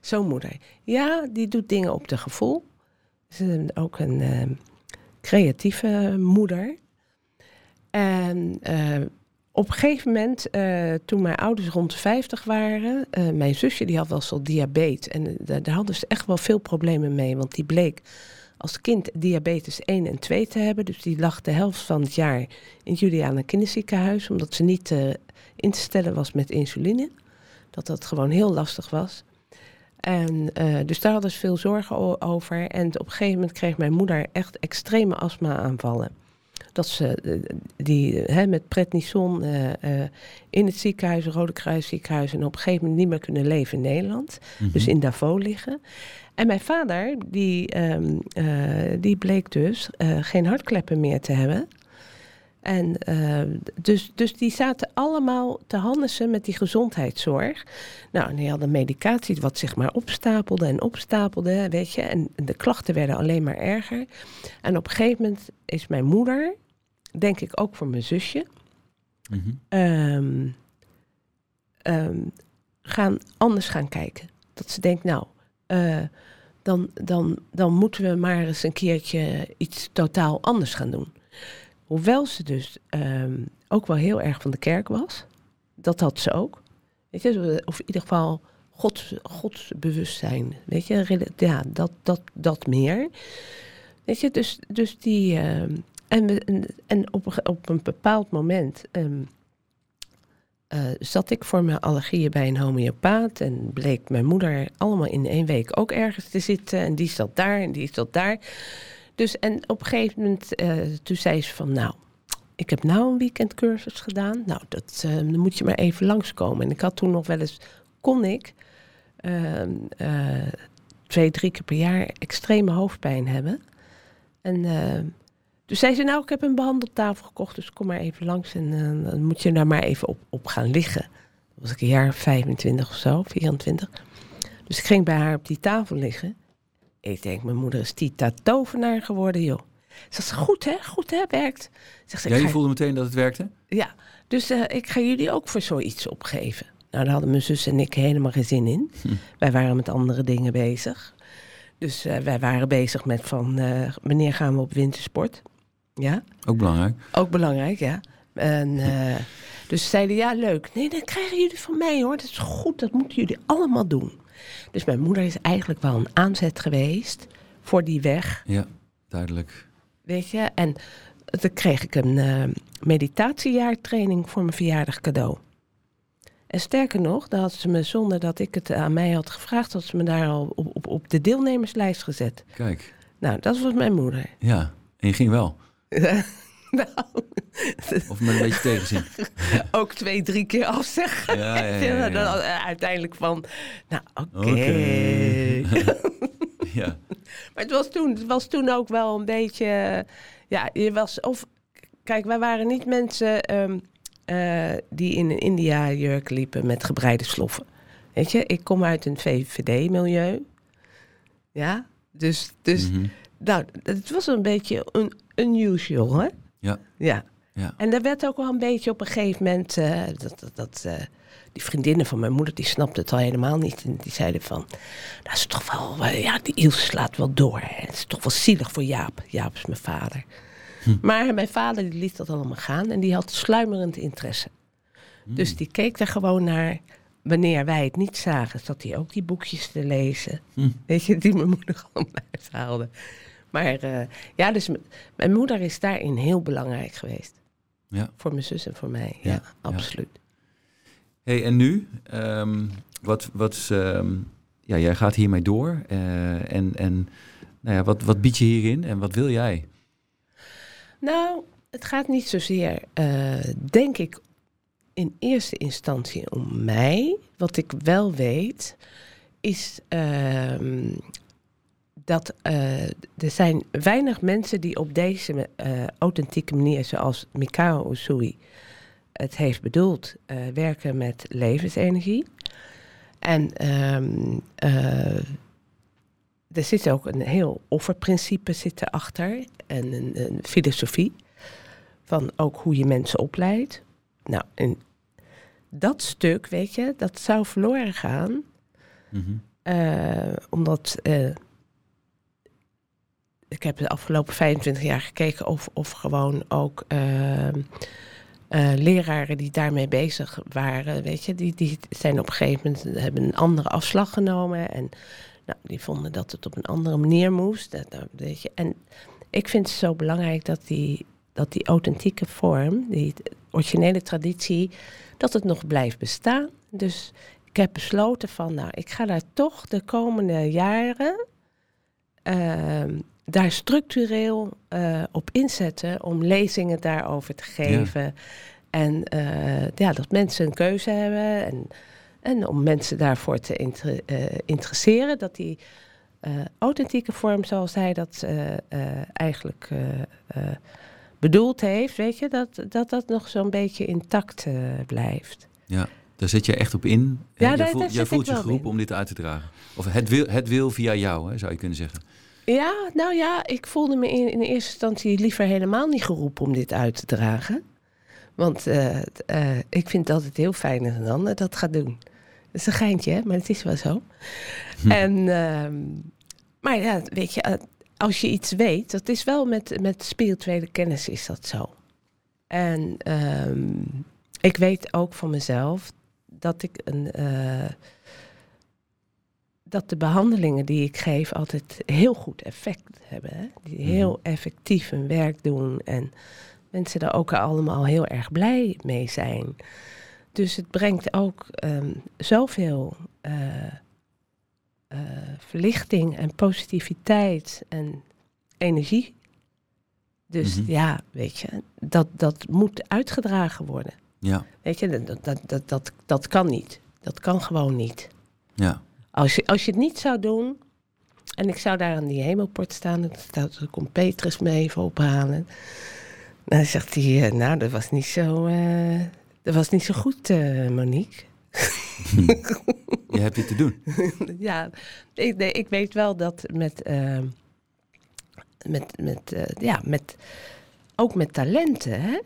Zo'n moeder. Ja, die doet dingen op de gevoel. Ze is ook een ehm, creatieve moeder. En eh, op een gegeven moment, eh, toen mijn ouders rond de 50 waren, mijn zusje die had wel al diabetes. En daar hadden ze echt wel veel problemen mee. Want die bleek als kind diabetes 1 en 2 te hebben. Dus die lag de helft van het jaar in het Juliana Kinderziekenhuis. Omdat ze niet eh, in te stellen was met insuline. Dat dat gewoon heel lastig was. En eh, dus daar hadden ze veel zorgen over. En op een gegeven moment kreeg mijn moeder echt extreme astma-aanvallen. Dat ze eh, die hè, met prednison eh, eh, in het ziekenhuis, Rode Kruis ziekenhuis, en op een gegeven moment niet meer kunnen leven in Nederland. Mhm. Dus in Davos liggen. En mijn vader, die, ehm, eh, die bleek dus eh, geen hartkleppen meer te hebben. En eh, dus, dus die zaten allemaal te handelen met die gezondheidszorg. Nou, en die hadden medicatie wat zich maar opstapelde en opstapelde, weet je. En de klachten werden alleen maar erger. En op een gegeven moment is mijn moeder, denk ik ook voor mijn zusje, Mhm. ehm, ehm, gaan, anders gaan kijken. Dat ze denkt, nou, eh, dan, dan, dan moeten we maar eens een keertje iets totaal anders gaan doen. Hoewel ze dus ehm, ook wel heel erg van de kerk was. Dat had ze ook. Weet je, of in ieder geval gods, godsbewustzijn. Weet je, ja, dat, dat, dat meer. Weet je, dus, dus die, en, en, en op, op een bepaald moment ehm, eh, zat ik voor mijn allergieën bij een homeopaat. En bleek mijn moeder allemaal in één week ook ergens te zitten. En die zat daar en die zat daar. Dus en op een gegeven moment, eh, toen zei ze van nou, ik heb nou een weekendcursus gedaan. Nou, dat, eh, dan moet je maar even langskomen. En ik had toen nog wel eens, kon ik ehm, eh, twee, drie keer per jaar extreme hoofdpijn hebben. En dus zei ze, nou, ik heb een behandeltafel gekocht, dus kom maar even langs en eh, dan moet je daar maar even op, op gaan liggen. Dat was ik een jaar of 25 of zo, 24. Dus ik ging bij haar op die tafel liggen. Ik denk, mijn moeder is Tita tovenaar geworden, joh. Ze zegt, goed hè, goed hè, werkt. Zegt ze, Ja, ik je ga- voelde meteen dat het werkte? ja, dus eh, ik ga jullie ook voor zoiets opgeven. Nou, daar hadden mijn zus en ik helemaal geen zin in. Hm. Wij waren met andere dingen bezig. Dus eh, wij waren bezig met van, wanneer gaan we op wintersport? Ja, Ook belangrijk. ook belangrijk, ja. En, eh, dus ze zeiden, ja, leuk. Nee, dat krijgen jullie van mij, hoor. Dat is goed, dat moeten jullie allemaal doen. Dus mijn moeder is eigenlijk wel een aanzet geweest voor die weg. Ja, duidelijk. Weet je, en toen kreeg ik een eh, meditatiejaartraining voor mijn verjaardag cadeau. En sterker nog, dan had ze me zonder dat ik het aan mij had gevraagd, had ze me daar al op, op, op de deelnemerslijst gezet. Kijk, Nou, dat was mijn moeder. ja. En je ging wel. Nou, Of met een beetje tegenzin. ook twee, drie keer afzeggen. Ja, ja, ja, ja. Dan, eh, uiteindelijk van, nou oké. Ja. Maar het was, toen, het was toen ook wel een beetje. eh, Ja, je was. Of, kijk, wij waren niet mensen ehm, eh, die in een India-jurk liepen met gebreide sloffen. Weet je, ik kom uit een VVD-milieu. Ja, dus. dus Mhm. nou, het was een beetje un unusual, hè? Ja. Ja. Ja. En daar werd ook wel een beetje op een gegeven moment. eh, dat, dat, dat, eh, die vriendinnen van mijn moeder, die snapten het al helemaal niet. En die zeiden van, dat is toch wel, eh, ja, die Ilse slaat wel door. Hè. Het is toch wel zielig voor Jaap. Jaap is mijn vader. Maar mijn vader die liet dat allemaal gaan en die had sluimerend interesse. Dus die keek er gewoon naar. Wanneer wij het niet zagen, zat hij ook die boekjes te lezen. Hm. Weet je, die mijn moeder gewoon uit haalde. Maar eh, ja, dus mijn moeder is daarin heel belangrijk geweest. Ja. Voor mijn zus en voor mij. Ja, Ja, absoluut. Hey, en nu? Ehm, wat, wat is, ehm, ja, jij gaat hiermee door. eh, en en nou ja, wat, wat bied je hierin en wat wil jij? Nou, het gaat niet zozeer, eh, denk ik, in eerste instantie om mij. Wat ik wel weet, is ehm, dat eh, er zijn weinig mensen die op deze eh, authentieke manier, zoals Mikao Usui het heeft bedoeld, eh, werken met levensenergie. En ehm, eh, er zit ook een heel offerprincipe zit erachter en een, een filosofie van ook hoe je mensen opleidt. Nou, en dat stuk, weet je, dat zou verloren gaan, Mhm. omdat ik heb de afgelopen 25 jaar gekeken of, of gewoon ook eh, eh, leraren die daarmee bezig waren, weet je, die, die zijn op een gegeven moment hebben een andere afslag genomen en nou, die vonden dat het op een andere manier moest. Dat, dat, weet je. En ik vind het zo belangrijk dat die, dat die authentieke vorm, die originele traditie, dat het nog blijft bestaan. Dus ik heb besloten van, nou, ik ga daar toch de komende jaren ehm, daar structureel eh, op inzetten om lezingen daarover te geven. En eh, ja, dat mensen een keuze hebben en, en om mensen daarvoor te inter- eh, interesseren, dat die authentieke vorm zoals hij dat eigenlijk bedoeld heeft, weet je, dat dat, dat nog zo'n beetje intact blijft. Daar zit je echt op in. Ja, jij daar- voelt, daar jij zit voelt je in. om dit uit te dragen. Of het wil, het wil via jou, hè, zou je kunnen zeggen. Ja, nou ja, ik voelde me in, in eerste instantie liever helemaal niet geroepen om dit uit te dragen. Want eh, eh, ik vind het altijd heel fijn als een ander dat gaat doen. Dat is een geintje, hè, maar het is wel zo. Hm. En, ehm, maar ja, weet je, eh, als je iets weet, dat is wel met, met spirituele kennis is dat zo. En ehm, ik weet ook van mezelf dat ik een... dat de behandelingen die ik geef altijd heel goed effect hebben. Hè? Die heel effectief hun werk doen en mensen er ook allemaal heel erg blij mee zijn. Dus het brengt ook ehm, zoveel eh, eh, verlichting en positiviteit en energie. Dus Mhm. ja, weet je, dat, dat moet uitgedragen worden. Ja, Weet je, dat, dat, dat, dat, dat kan niet. Dat kan gewoon niet. ja. Als je, als je het niet zou doen, en ik zou daar aan die hemelport staan, en dan komt Petrus me even ophalen. Dan zegt hij, eh, nou, dat was niet zo, eh, dat was niet zo goed, eh, Monique. Je hebt dit te doen. ja, ik, nee, ik weet wel dat met, met, met, ja, met, ook met talenten, hè?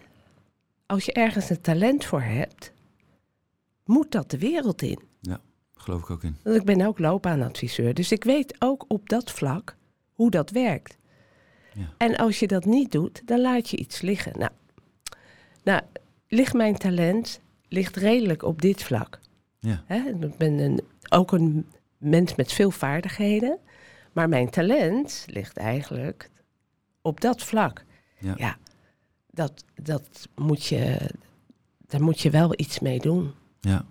als je ergens een talent voor hebt, moet dat de wereld in. Geloof ik ook in. Want ik ben ook loopbaanadviseur, dus ik weet ook op dat vlak hoe dat werkt. Ja. En als je dat niet doet, dan laat je iets liggen. Nou, nou ligt mijn talent ligt redelijk op dit vlak. Ja. Ik ben een, ook een mens met veel vaardigheden, maar mijn talent ligt eigenlijk op dat vlak. Ja. Ja, dat, dat moet je, daar moet je wel iets mee doen. Ja.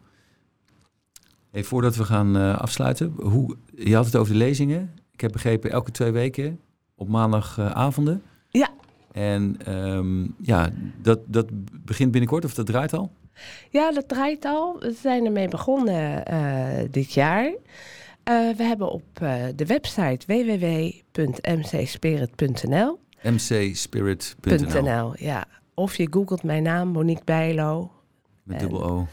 Hey, voordat we gaan eh, afsluiten, hoe, je had het over de lezingen. Ik heb begrepen elke twee weken op maandagavonden. Ja. En ehm, ja, dat, dat begint binnenkort of dat draait al? Ja, dat draait al. We zijn ermee begonnen eh, dit jaar. Eh, we hebben op eh, de website www.mcspirit.nl mcspirit.nl .nl, ja. Of je googelt mijn naam, Monique Bijlo, met dubbel O.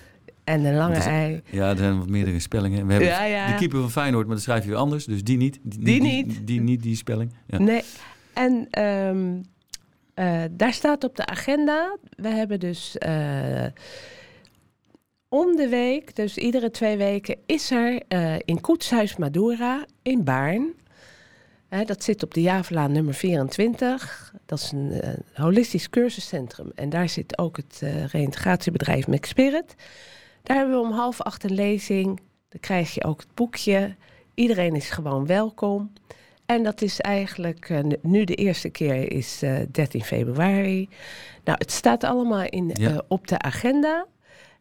en een lange Dat is- ei. Ja, er zijn wat meerdere spellingen. We hebben Ja, ja. de keeper van Feyenoord, maar dan schrijf je weer anders. Dus die niet. Die niet. Die, niet, die spelling. Ja. Nee, en ehm, eh, daar staat op de agenda. We hebben dus eh, om de week, dus iedere twee weken, is er eh, in Koetshuis Madura in Baarn. Hè, dat zit op de Javelaan nummer 24. Dat is een holistisch cursuscentrum. En daar zit ook het reïntegratiebedrijf McSpirit. Daar hebben we om half acht een lezing. Dan krijg je ook het boekje. Iedereen is gewoon welkom. En dat is eigenlijk eh, nu de eerste keer is eh 13 februari. Nou, het staat allemaal in, Ja. eh, op de agenda.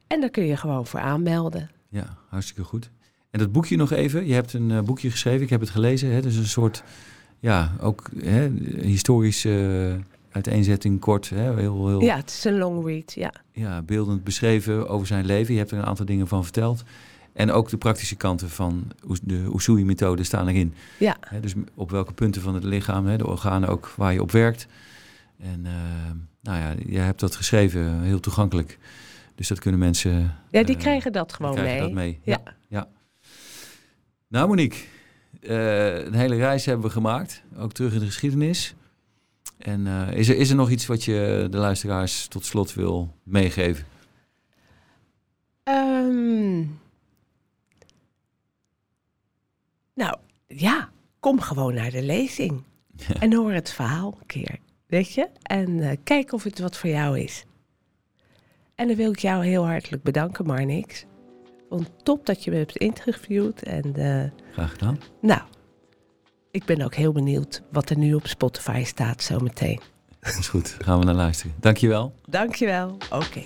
En daar kun je gewoon voor aanmelden. Ja, hartstikke goed. En dat boekje nog even. Je hebt een eh, boekje geschreven, ik heb het gelezen. Hè? Dus een soort, ja, ook hè, historische eh, uiteenzetting, kort. Hè? Heel, heel Ja, het is een long read, ja. ja, beeldend beschreven over zijn leven. Je hebt er een aantal dingen van verteld. En ook de praktische kanten van de Usui-methode staan erin. Ja? Dus op welke punten van het lichaam, hè? de organen ook waar je op werkt. En eh, nou ja, jij hebt dat geschreven, heel toegankelijk. Dus dat kunnen mensen... ja die eh, krijgen dat gewoon krijgen mee. dat mee. Ja. ja. Nou Monique, eh, een hele reis hebben we gemaakt. Ook terug in de geschiedenis. En eh, is, er, is er nog iets wat je de luisteraars tot slot wil meegeven? Ehm, nou, ja, kom gewoon naar de lezing. Ja. En hoor het verhaal een keer, weet je? En eh, kijk of het wat voor jou is. En dan wil ik jou heel hartelijk bedanken, Marnix. Want top dat je me hebt geïnterviewd. En eh, Graag gedaan. nou, ik ben ook heel benieuwd wat er nu op Spotify staat zometeen. Goed, gaan we naar luisteren. Dankjewel. Dankjewel. Oké.